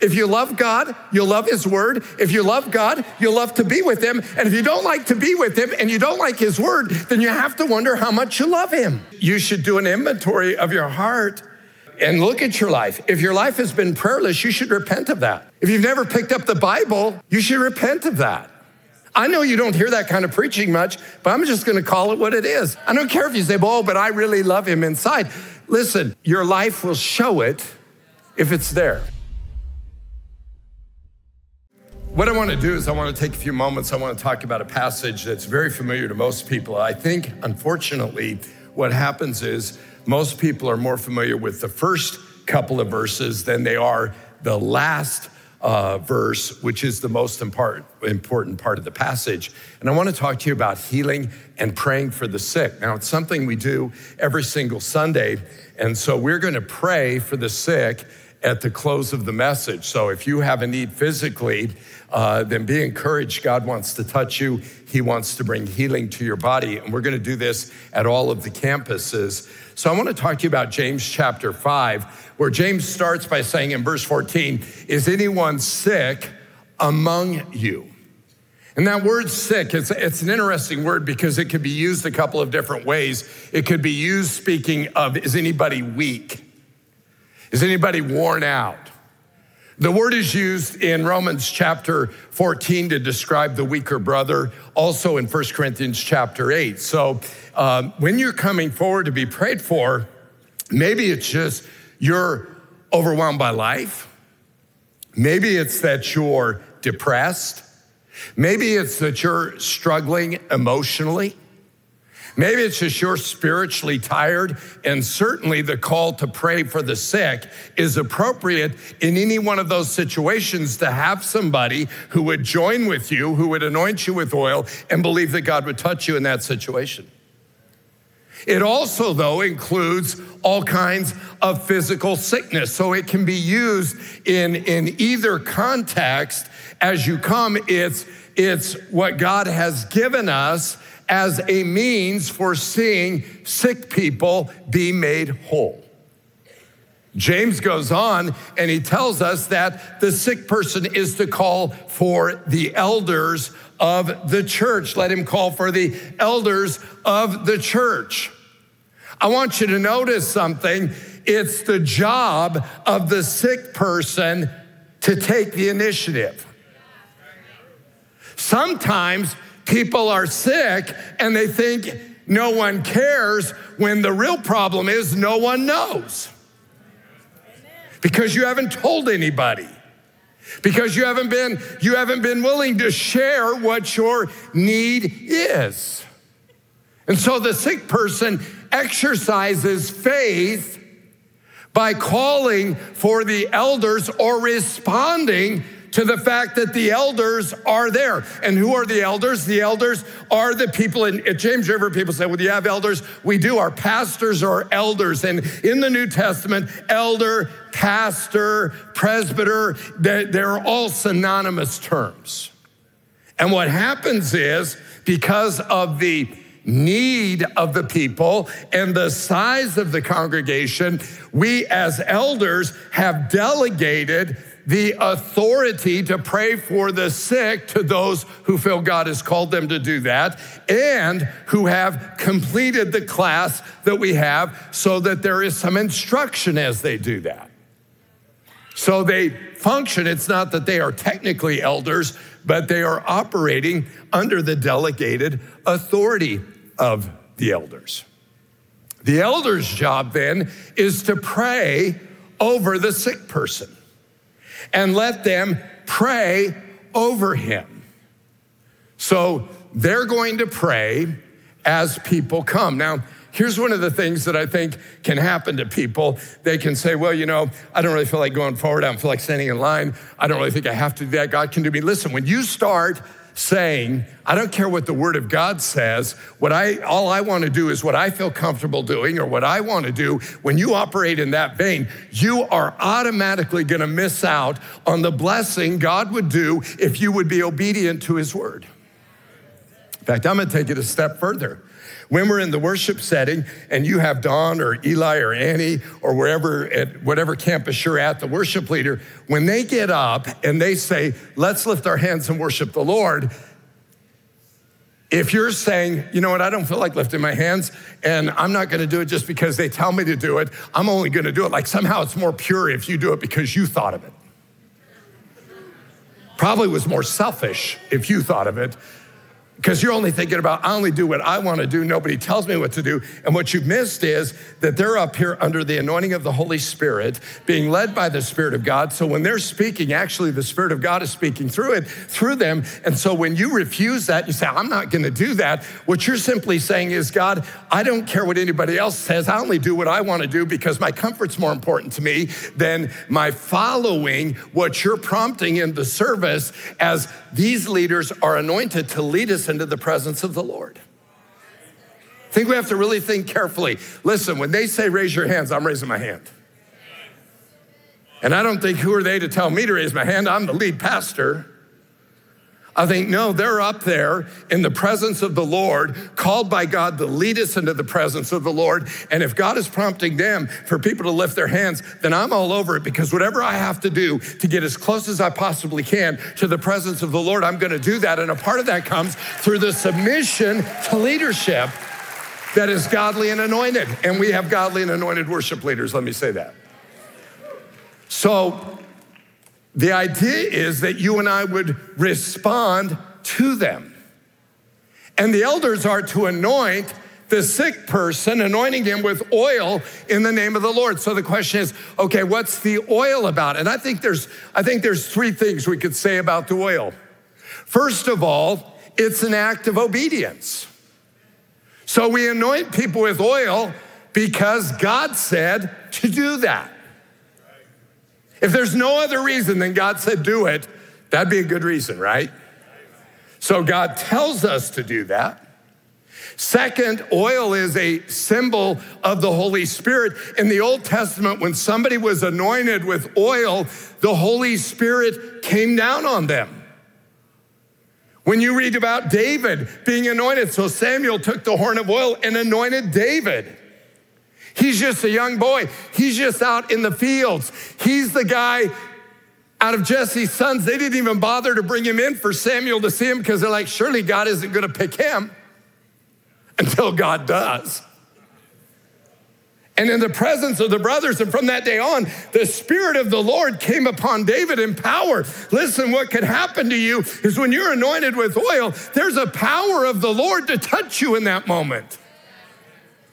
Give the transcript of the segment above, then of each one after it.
If you love God, you'll love His Word. If you love God, you'll love to be with Him. And if you don't like to be with Him and you don't like His Word, then you have to wonder how much you love Him. You should do an inventory of your heart and look at your life. If your life has been prayerless, you should repent of that. If you've never picked up the Bible, you should repent of that. I know you don't hear that kind of preaching much, but I'm just gonna call it what it is. I don't care if you say, oh, but I really love Him inside. Listen, your life will show it if it's there. What I want to do is, I want to take a few moments. I want to talk about a passage that's very familiar to most people. I think, unfortunately, what happens is most people are more familiar with the first couple of verses than they are the last uh, verse, which is the most important, important part of the passage. And I want to talk to you about healing and praying for the sick. Now, it's something we do every single Sunday. And so we're going to pray for the sick at the close of the message. So if you have a need physically, uh, then be encouraged. God wants to touch you. He wants to bring healing to your body. And we're going to do this at all of the campuses. So I want to talk to you about James chapter 5, where James starts by saying in verse 14, Is anyone sick among you? And that word sick, it's, it's an interesting word because it could be used a couple of different ways. It could be used speaking of, is anybody weak? Is anybody worn out? The word is used in Romans chapter 14 to describe the weaker brother, also in 1 Corinthians chapter 8. So um, when you're coming forward to be prayed for, maybe it's just you're overwhelmed by life. Maybe it's that you're depressed. Maybe it's that you're struggling emotionally. Maybe it's just you're spiritually tired, and certainly the call to pray for the sick is appropriate in any one of those situations to have somebody who would join with you, who would anoint you with oil, and believe that God would touch you in that situation. It also, though, includes all kinds of physical sickness. So it can be used in, in either context as you come. It's, it's what God has given us as a means for seeing sick people be made whole. James goes on and he tells us that the sick person is to call for the elders of the church. Let him call for the elders of the church. I want you to notice something. It's the job of the sick person to take the initiative. Sometimes People are sick and they think no one cares when the real problem is no one knows. Because you haven't told anybody. Because you haven't been you haven't been willing to share what your need is. And so the sick person exercises faith by calling for the elders or responding to the fact that the elders are there. And who are the elders? The elders are the people in at James River. People say, Well, do you have elders? We do. Our pastors are elders. And in the New Testament, elder, pastor, presbyter, they're all synonymous terms. And what happens is because of the need of the people and the size of the congregation, we as elders have delegated the authority to pray for the sick to those who feel God has called them to do that and who have completed the class that we have so that there is some instruction as they do that. So they function, it's not that they are technically elders, but they are operating under the delegated authority of the elders. The elder's job then is to pray over the sick person and let them pray over him. So they're going to pray as people come. Now, here's one of the things that I think can happen to people. They can say, well, you know, I don't really feel like going forward. I don't feel like standing in line. I don't really think I have to do that. God can do me. Listen, when you start saying, I don't care what the word of God says, what I all I want to do is what I feel comfortable doing or what I want to do. When you operate in that vein, you are automatically going to miss out on the blessing God would do if you would be obedient to his word. In fact, I'm going to take it a step further. When we're in the worship setting and you have Don or Eli or Annie or wherever at whatever campus you're at, the worship leader, when they get up and they say, let's lift our hands and worship the Lord, if you're saying, you know what, I don't feel like lifting my hands and I'm not gonna do it just because they tell me to do it, I'm only gonna do it, like somehow it's more pure if you do it because you thought of it. Probably was more selfish if you thought of it because you're only thinking about, I only do what I want to do. Nobody tells me what to do. And what you've missed is that they're up here under the anointing of the Holy Spirit, being led by the Spirit of God. So when they're speaking, actually, the Spirit of God is speaking through it, through them. And so when you refuse that, you say, I'm not going to do that. What you're simply saying is, God, I don't care what anybody else says. I only do what I want to do because my comfort's more important to me than my following what you're prompting in the service as these leaders are anointed to lead us into the presence of the Lord. I think we have to really think carefully. Listen, when they say raise your hands, I'm raising my hand. And I don't think who are they to tell me to raise my hand? I'm the lead pastor. I think, no, they're up there in the presence of the Lord, called by God to lead us into the presence of the Lord. And if God is prompting them for people to lift their hands, then I'm all over it because whatever I have to do to get as close as I possibly can to the presence of the Lord, I'm going to do that. And a part of that comes through the submission to leadership that is godly and anointed. And we have godly and anointed worship leaders, let me say that. So, the idea is that you and I would respond to them. And the elders are to anoint the sick person, anointing him with oil in the name of the Lord. So the question is, okay, what's the oil about? And I think there's I think there's three things we could say about the oil. First of all, it's an act of obedience. So we anoint people with oil because God said to do that. If there's no other reason than God said do it, that'd be a good reason, right? So God tells us to do that. Second, oil is a symbol of the Holy Spirit. In the Old Testament, when somebody was anointed with oil, the Holy Spirit came down on them. When you read about David being anointed, so Samuel took the horn of oil and anointed David. He's just a young boy. He's just out in the fields. He's the guy out of Jesse's sons. They didn't even bother to bring him in for Samuel to see him because they're like, surely God isn't going to pick him until God does. And in the presence of the brothers, and from that day on, the Spirit of the Lord came upon David in power. Listen, what could happen to you is when you're anointed with oil, there's a power of the Lord to touch you in that moment,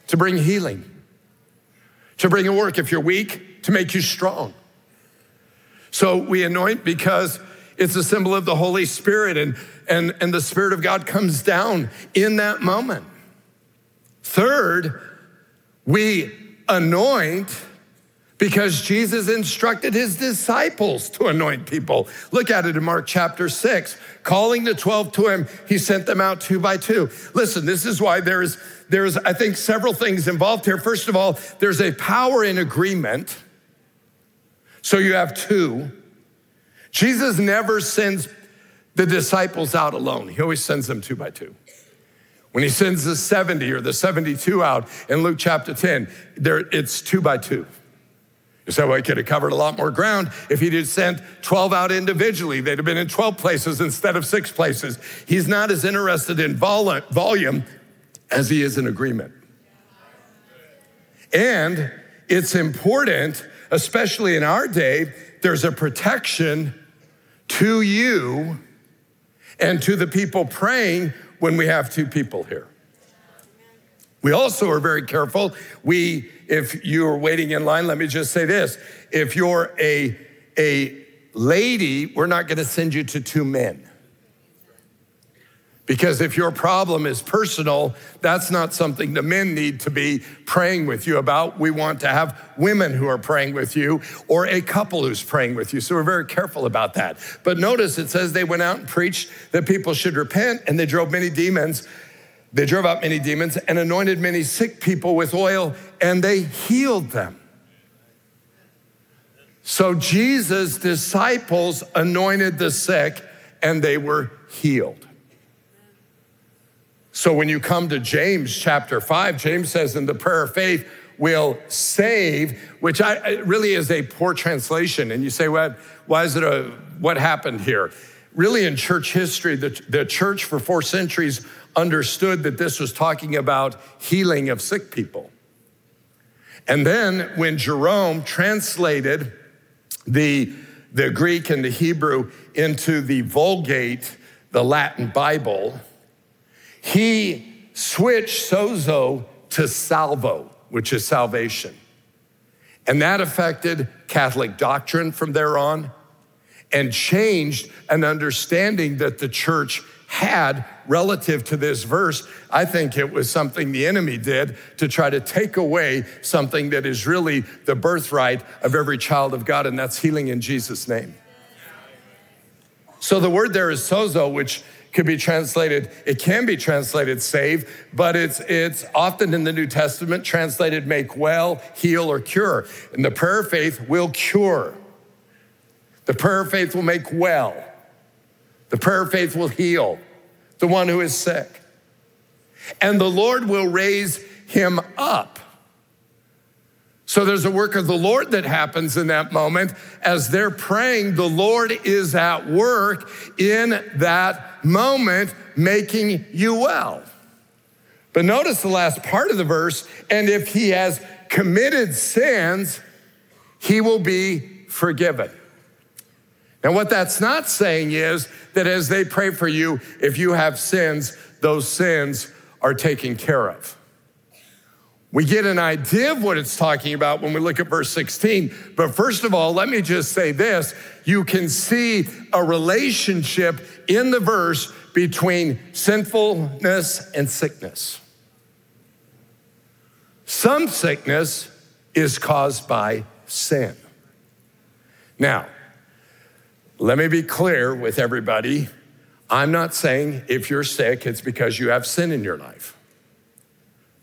to bring healing to bring a work if you're weak, to make you strong. So we anoint because it's a symbol of the Holy Spirit, and, and, and the Spirit of God comes down in that moment. Third, we anoint because Jesus instructed his disciples to anoint people. Look at it in Mark chapter 6. Calling the 12 to him, he sent them out two by two. Listen, this is why there's there's I think several things involved here. First of all, there's a power in agreement. So you have two. Jesus never sends the disciples out alone. He always sends them two by two. When he sends the 70 or the 72 out in Luke chapter 10, there, it's two by two. Well, he could have covered a lot more ground if he'd have sent 12 out individually. They'd have been in 12 places instead of six places. He's not as interested in vol- volume as he is in agreement. And it's important, especially in our day, there's a protection to you and to the people praying when we have two people here. We also are very careful. We, if you're waiting in line, let me just say this. If you're a, a lady, we're not gonna send you to two men. Because if your problem is personal, that's not something the men need to be praying with you about. We want to have women who are praying with you or a couple who's praying with you. So we're very careful about that. But notice it says they went out and preached that people should repent and they drove many demons they drove out many demons and anointed many sick people with oil, and they healed them. So Jesus' disciples anointed the sick, and they were healed. So when you come to James chapter 5, James says, in the prayer of faith will save, which I, really is a poor translation. And you say, well, why is it a, what happened here? Really, in church history, the, the church for four centuries understood that this was talking about healing of sick people. And then when Jerome translated the, the Greek and the Hebrew into the Vulgate, the Latin Bible, he switched sozo to salvo, which is salvation. And that affected Catholic doctrine from there on and changed an understanding that the church had relative to this verse. I think it was something the enemy did to try to take away something that is really the birthright of every child of God, and that's healing in Jesus' name. So the word there is sozo, which could be translated, it can be translated save, but it's, it's often in the New Testament translated make well, heal, or cure. And the prayer of faith will cure. The prayer of faith will make well. The prayer of faith will heal the one who is sick. And the Lord will raise him up. So there's a work of the Lord that happens in that moment. As they're praying, the Lord is at work in that moment, making you well. But notice the last part of the verse and if he has committed sins, he will be forgiven. And what that's not saying is that as they pray for you, if you have sins, those sins are taken care of. We get an idea of what it's talking about when we look at verse 16. But first of all, let me just say this you can see a relationship in the verse between sinfulness and sickness. Some sickness is caused by sin. Now, let me be clear with everybody. I'm not saying if you're sick, it's because you have sin in your life,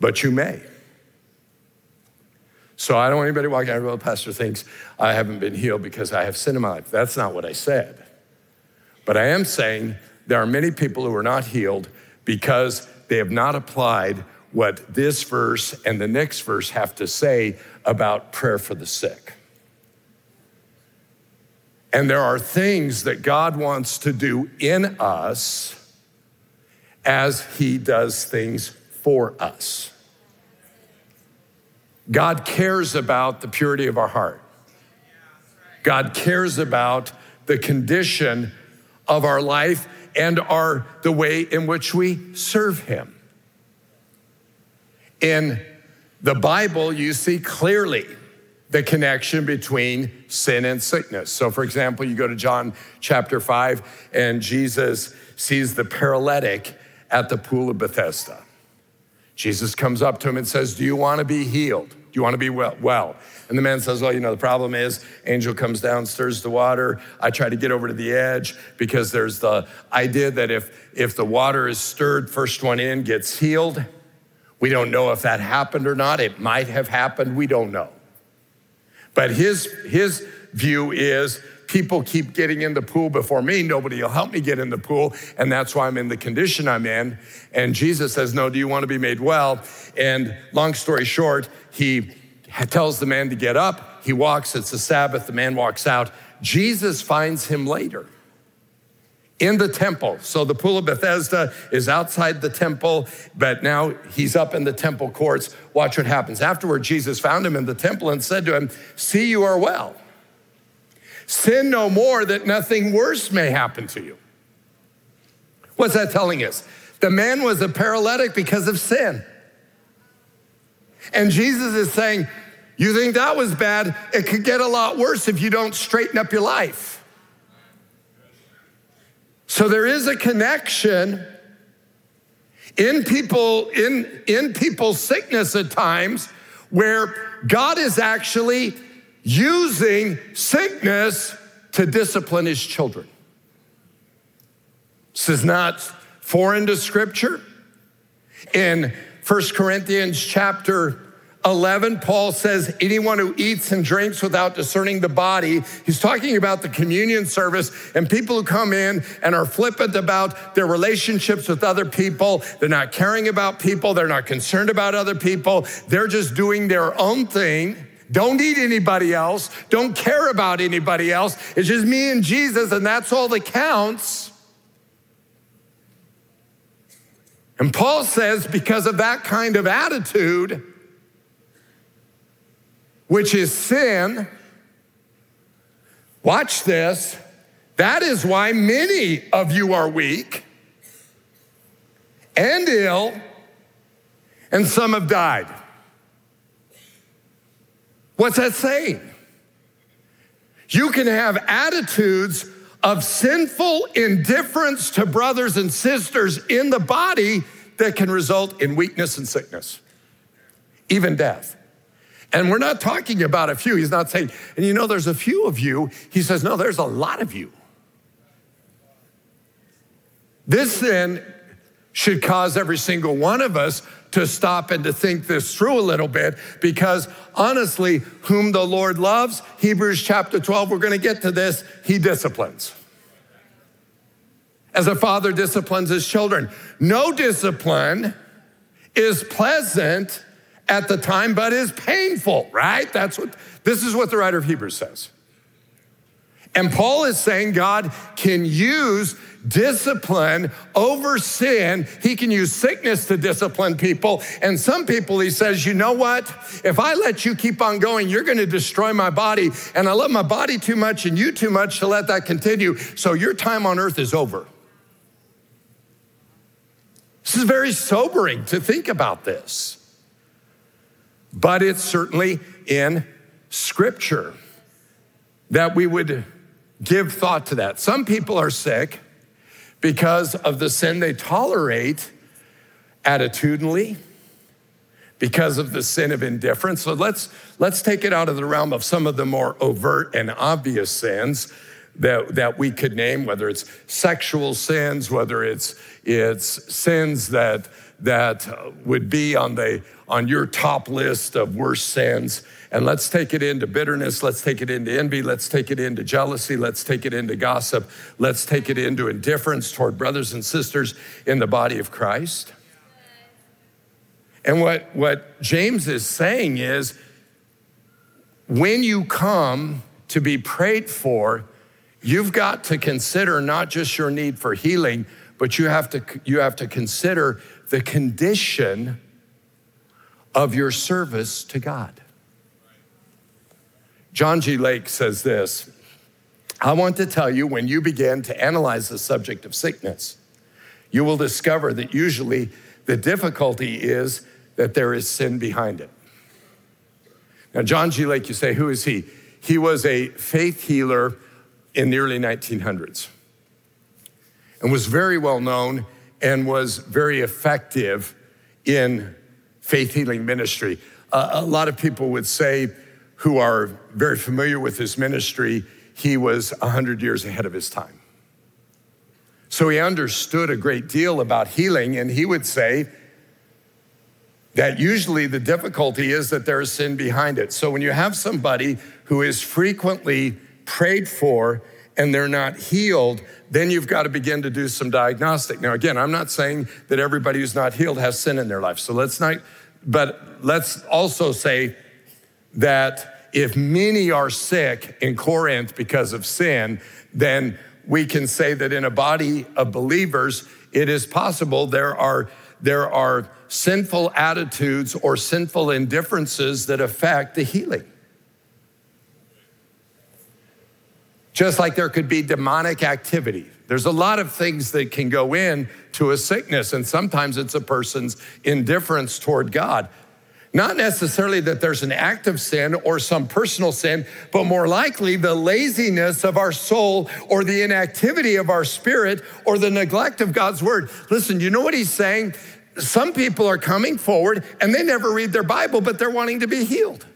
but you may. So I don't want anybody walking out, well, the pastor thinks I haven't been healed because I have sin in my life. That's not what I said. But I am saying there are many people who are not healed because they have not applied what this verse and the next verse have to say about prayer for the sick. And there are things that God wants to do in us as He does things for us. God cares about the purity of our heart. God cares about the condition of our life and our the way in which we serve him. In the Bible, you see clearly the connection between sin and sickness. So, for example, you go to John chapter 5, and Jesus sees the paralytic at the pool of Bethesda. Jesus comes up to him and says, Do you want to be healed? Do you want to be well? And the man says, Well, you know, the problem is, angel comes down, stirs the water. I try to get over to the edge because there's the idea that if, if the water is stirred, first one in gets healed. We don't know if that happened or not. It might have happened. We don't know. But his, his view is people keep getting in the pool before me. Nobody will help me get in the pool. And that's why I'm in the condition I'm in. And Jesus says, No, do you want to be made well? And long story short, he tells the man to get up. He walks, it's the Sabbath. The man walks out. Jesus finds him later in the temple. So the pool of Bethesda is outside the temple, but now he's up in the temple courts. Watch what happens. Afterward, Jesus found him in the temple and said to him, See, you are well. Sin no more that nothing worse may happen to you. What's that telling us? The man was a paralytic because of sin. And Jesus is saying, You think that was bad? It could get a lot worse if you don't straighten up your life. So there is a connection in people in in people's sickness at times where God is actually using sickness to discipline his children. This is not foreign to scripture. In 1 Corinthians chapter 11, Paul says, anyone who eats and drinks without discerning the body, he's talking about the communion service and people who come in and are flippant about their relationships with other people. They're not caring about people. They're not concerned about other people. They're just doing their own thing. Don't eat anybody else. Don't care about anybody else. It's just me and Jesus, and that's all that counts. And Paul says, because of that kind of attitude, which is sin, watch this. That is why many of you are weak and ill, and some have died. What's that saying? You can have attitudes of sinful indifference to brothers and sisters in the body that can result in weakness and sickness, even death. And we're not talking about a few. He's not saying, and you know, there's a few of you. He says, no, there's a lot of you. This then should cause every single one of us to stop and to think this through a little bit because honestly, whom the Lord loves, Hebrews chapter 12, we're going to get to this, he disciplines. As a father disciplines his children. No discipline is pleasant at the time, but is painful, right? That's what this is what the writer of Hebrews says. And Paul is saying God can use discipline over sin. He can use sickness to discipline people. And some people, he says, you know what? If I let you keep on going, you're going to destroy my body. And I love my body too much and you too much to let that continue. So your time on earth is over. This is very sobering to think about this but it's certainly in Scripture that we would give thought to that. Some people are sick because of the sin they tolerate attitudinally, because of the sin of indifference. So let's, let's take it out of the realm of some of the more overt and obvious sins that, that we could name, whether it's sexual sins, whether it's, it's sins that, that would be on the on your top list of worst sins. And let's take it into bitterness. Let's take it into envy. Let's take it into jealousy. Let's take it into gossip. Let's take it into indifference toward brothers and sisters in the body of Christ. And what, what James is saying is when you come to be prayed for, you've got to consider not just your need for healing, but you have to, you have to consider the condition of your service to God. John G. Lake says this I want to tell you when you begin to analyze the subject of sickness, you will discover that usually the difficulty is that there is sin behind it. Now, John G. Lake, you say, who is he? He was a faith healer in the early 1900s and was very well known and was very effective in faith healing ministry. Uh, a lot of people would say, who are very familiar with his ministry, he was 100 years ahead of his time. So he understood a great deal about healing, and he would say that usually the difficulty is that there is sin behind it. So when you have somebody who is frequently prayed for and they're not healed, then you've got to begin to do some diagnostic. Now, again, I'm not saying that everybody who's not healed has sin in their life. So let's not, but let's also say that if many are sick in Corinth because of sin, then we can say that in a body of believers, it is possible there are, there are sinful attitudes or sinful indifferences that affect the healing. Just like there could be demonic activity. There's a lot of things that can go in to a sickness, and sometimes it's a person's indifference toward God. Not necessarily that there's an act of sin or some personal sin, but more likely the laziness of our soul or the inactivity of our spirit or the neglect of God's word. Listen, you know what he's saying? Some people are coming forward and they never read their Bible, but they're wanting to be healed.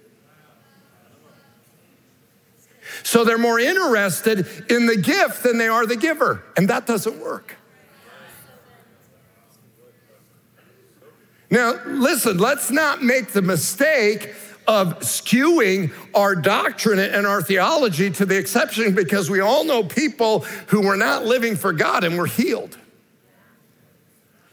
So they're more interested in the gift than they are the giver. And that doesn't work. Now, listen, let's not make the mistake of skewing our doctrine and our theology to the exception because we all know people who were not living for God and were healed.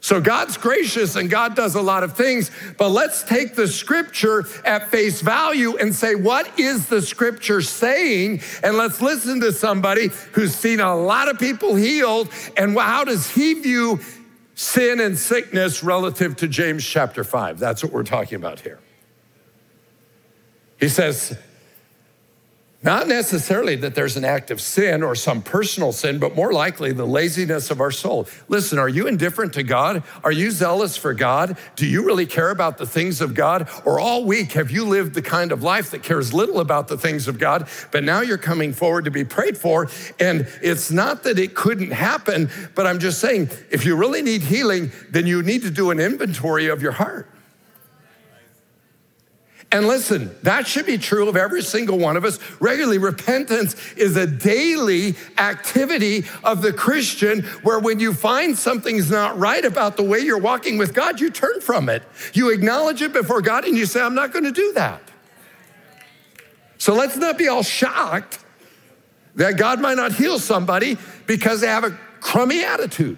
So God's gracious and God does a lot of things, but let's take the scripture at face value and say, what is the scripture saying? And let's listen to somebody who's seen a lot of people healed and how does he view sin and sickness relative to James chapter 5? That's what we're talking about here. He says, not necessarily that there's an act of sin or some personal sin, but more likely the laziness of our soul. Listen, are you indifferent to God? Are you zealous for God? Do you really care about the things of God? Or all week have you lived the kind of life that cares little about the things of God, but now you're coming forward to be prayed for? And it's not that it couldn't happen, but I'm just saying if you really need healing, then you need to do an inventory of your heart. And listen, that should be true of every single one of us. Regularly, repentance is a daily activity of the Christian where when you find something's not right about the way you're walking with God, you turn from it. You acknowledge it before God and you say, I'm not going to do that. So let's not be all shocked that God might not heal somebody because they have a crummy attitude.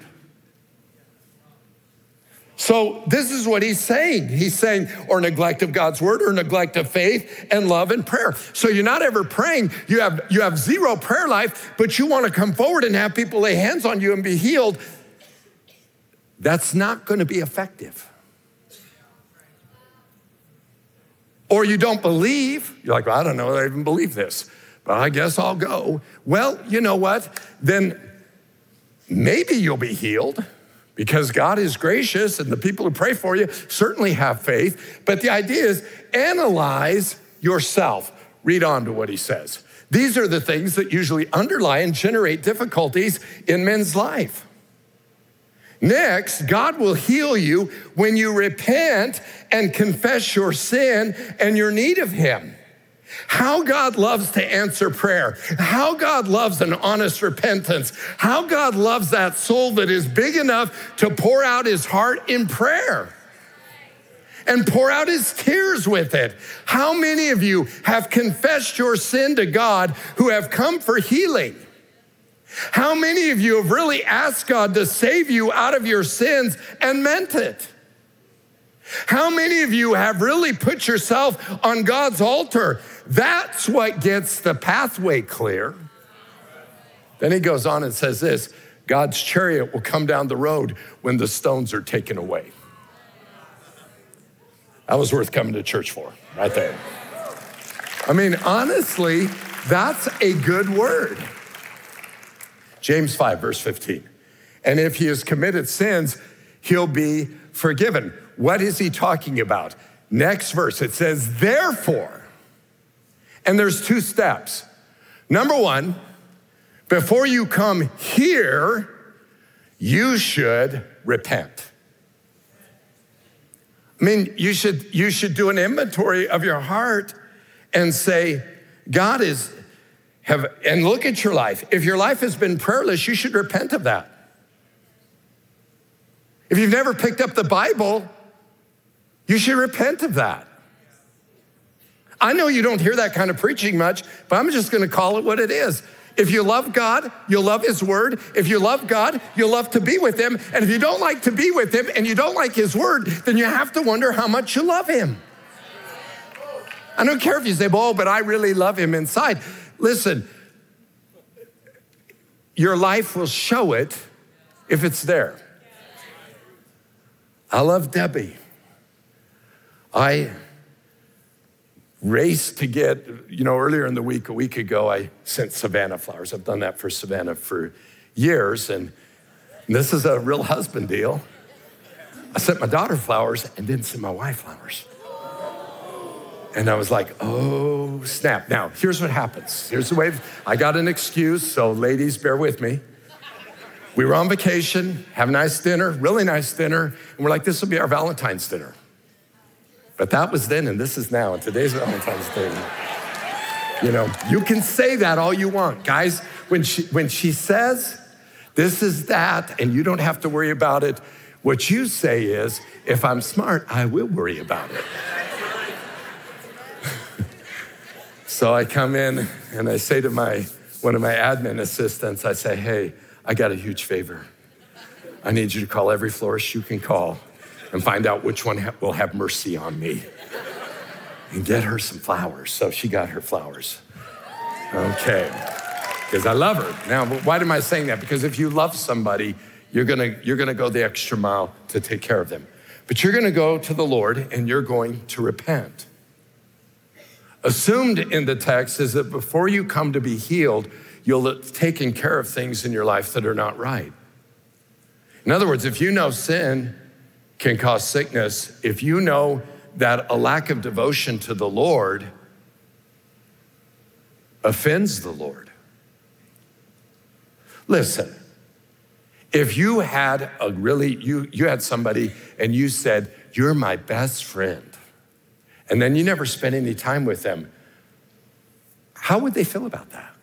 So, this is what he's saying. He's saying, or neglect of God's word, or neglect of faith and love and prayer. So, you're not ever praying. You have, you have zero prayer life, but you want to come forward and have people lay hands on you and be healed. That's not going to be effective. Or you don't believe. You're like, well, I don't know I even believe this, but I guess I'll go. Well, you know what? Then maybe you'll be healed because God is gracious and the people who pray for you certainly have faith. But the idea is analyze yourself. Read on to what he says. These are the things that usually underlie and generate difficulties in men's life. Next, God will heal you when you repent and confess your sin and your need of Him. How God loves to answer prayer, how God loves an honest repentance, how God loves that soul that is big enough to pour out his heart in prayer and pour out his tears with it. How many of you have confessed your sin to God who have come for healing? How many of you have really asked God to save you out of your sins and meant it? How many of you have really put yourself on God's altar? That's what gets the pathway clear. Then he goes on and says this God's chariot will come down the road when the stones are taken away. That was worth coming to church for, right there. I mean, honestly, that's a good word. James 5, verse 15. And if he has committed sins, he'll be forgiven. What is he talking about? Next verse, it says, therefore, and there's two steps. Number one, before you come here, you should repent. I mean, you should, you should do an inventory of your heart and say, God is, have, and look at your life. If your life has been prayerless, you should repent of that. If you've never picked up the Bible, you should repent of that. I know you don't hear that kind of preaching much, but I'm just gonna call it what it is. If you love God, you'll love His Word. If you love God, you'll love to be with Him. And if you don't like to be with Him and you don't like His Word, then you have to wonder how much you love Him. I don't care if you say, oh, but I really love Him inside. Listen, your life will show it if it's there. I love Debbie. I raced to get, you know, earlier in the week, a week ago, I sent Savannah flowers. I've done that for Savannah for years, and this is a real husband deal. I sent my daughter flowers and didn't send my wife flowers. And I was like, oh, snap. Now, here's what happens. Here's the way I got an excuse, so ladies, bear with me. We were on vacation, have a nice dinner, really nice dinner, and we're like, this will be our Valentine's dinner. But that was then, and this is now, and today's Valentine's Day. You know, you can say that all you want. Guys, when she, when she says this is that, and you don't have to worry about it, What you say is, if I'm smart, I will worry about it. so I come in and I say to my one of my admin assistants, I say, hey, I got a huge favor. I need you to call every florist you can call and find out which one will have mercy on me and get her some flowers. So she got her flowers. Okay. Because I love her. Now, why am I saying that? Because if you love somebody, you're gonna, you're gonna go the extra mile to take care of them. But you're gonna go to the Lord and you're going to repent. Assumed in the text is that before you come to be healed, you'll have taken care of things in your life that are not right. In other words, if you know sin can cause sickness, if you know that a lack of devotion to the Lord offends the Lord. Listen, if you had a really, you, you had somebody and you said, You're my best friend, and then you never spent any time with them, how would they feel about that?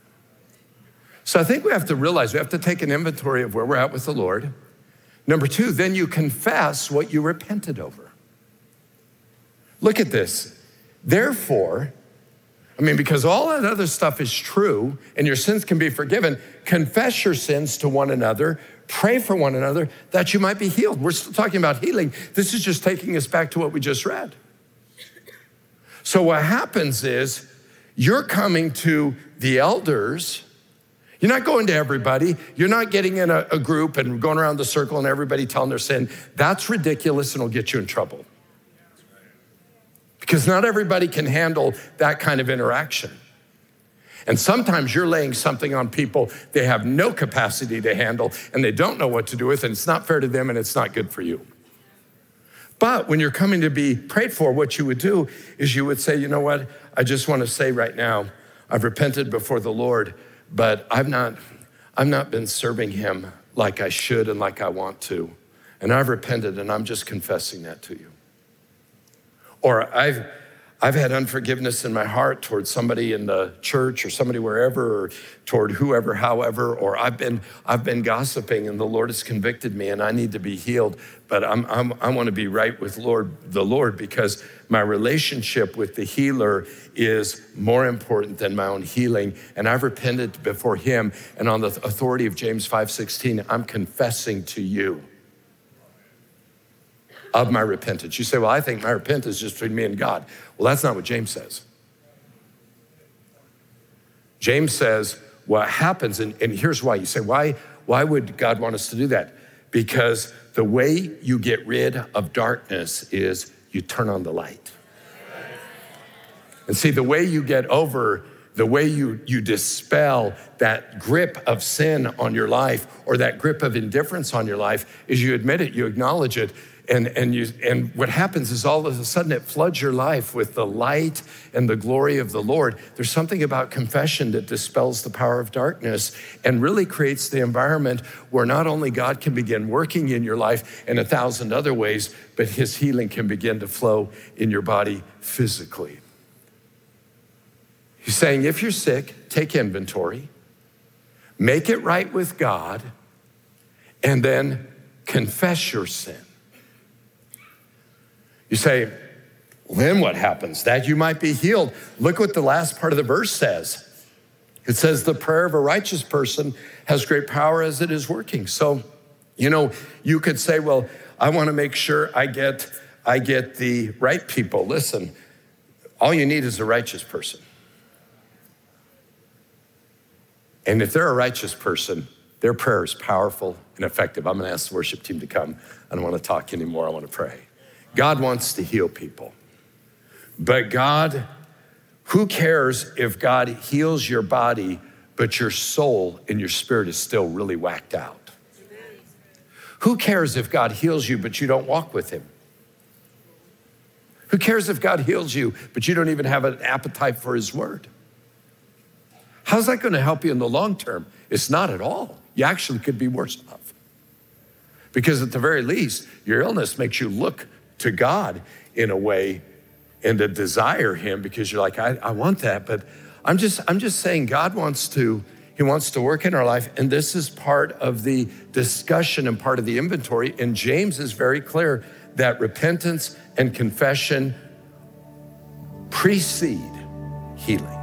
So I think we have to realize we have to take an inventory of where we're at with the Lord. Number two, then you confess what you repented over. Look at this. Therefore, I mean, because all that other stuff is true and your sins can be forgiven, confess your sins to one another, Pray for one another that you might be healed. We're still talking about healing. This is just taking us back to what we just read. So, what happens is you're coming to the elders. You're not going to everybody. You're not getting in a, a group and going around the circle and everybody telling their sin. That's ridiculous and will get you in trouble. Because not everybody can handle that kind of interaction. And sometimes you're laying something on people they have no capacity to handle and they don't know what to do with, and it's not fair to them and it's not good for you. But when you're coming to be prayed for, what you would do is you would say, you know what? I just want to say right now, I've repented before the Lord, but I've not, I've not been serving him like I should and like I want to. And I've repented and I'm just confessing that to you. Or I've I've had unforgiveness in my heart towards somebody in the church or somebody wherever or toward whoever, however, or I've been, I've been gossiping and the Lord has convicted me and I need to be healed. But I'm, I'm, i want to be right with Lord, the Lord because my relationship with the healer is more important than my own healing. And I've repented before him. And on the authority of James 5.16, I'm confessing to you of my repentance. You say, well, I think my repentance is just between me and God. Well, that's not what James says. James says, what happens, and, and here's why. You say, why, why would God want us to do that? Because the way you get rid of darkness is you turn on the light. And see, the way you get over, the way you, you dispel that grip of sin on your life or that grip of indifference on your life is you admit it, you acknowledge it, and, and, you, and what happens is all of a sudden it floods your life with the light and the glory of the Lord. There's something about confession that dispels the power of darkness and really creates the environment where not only God can begin working in your life in a thousand other ways, but his healing can begin to flow in your body physically. He's saying if you're sick, take inventory, make it right with God, and then confess your sin. You say, then what happens? That you might be healed. Look what the last part of the verse says. It says, the prayer of a righteous person has great power as it is working. So, you know, you could say, well, I want to make sure I get, I get the right people. Listen, all you need is a righteous person. And if they're a righteous person, their prayer is powerful and effective. I'm going to ask the worship team to come. I don't want to talk anymore. I want to pray. God wants to heal people. But God, who cares if God heals your body, but your soul and your spirit is still really whacked out? Who cares if God heals you, but you don't walk with Him? Who cares if God heals you, but you don't even have an appetite for His word? How's that going to help you in the long term? It's not at all. You actually could be worse off. Because at the very least, your illness makes you look to God in a way and to desire Him because you're like, I, I want that. But I'm just, I'm just saying, God wants to He wants to work in our life. And this is part of the discussion and part of the inventory. And James is very clear that repentance and confession precede healing.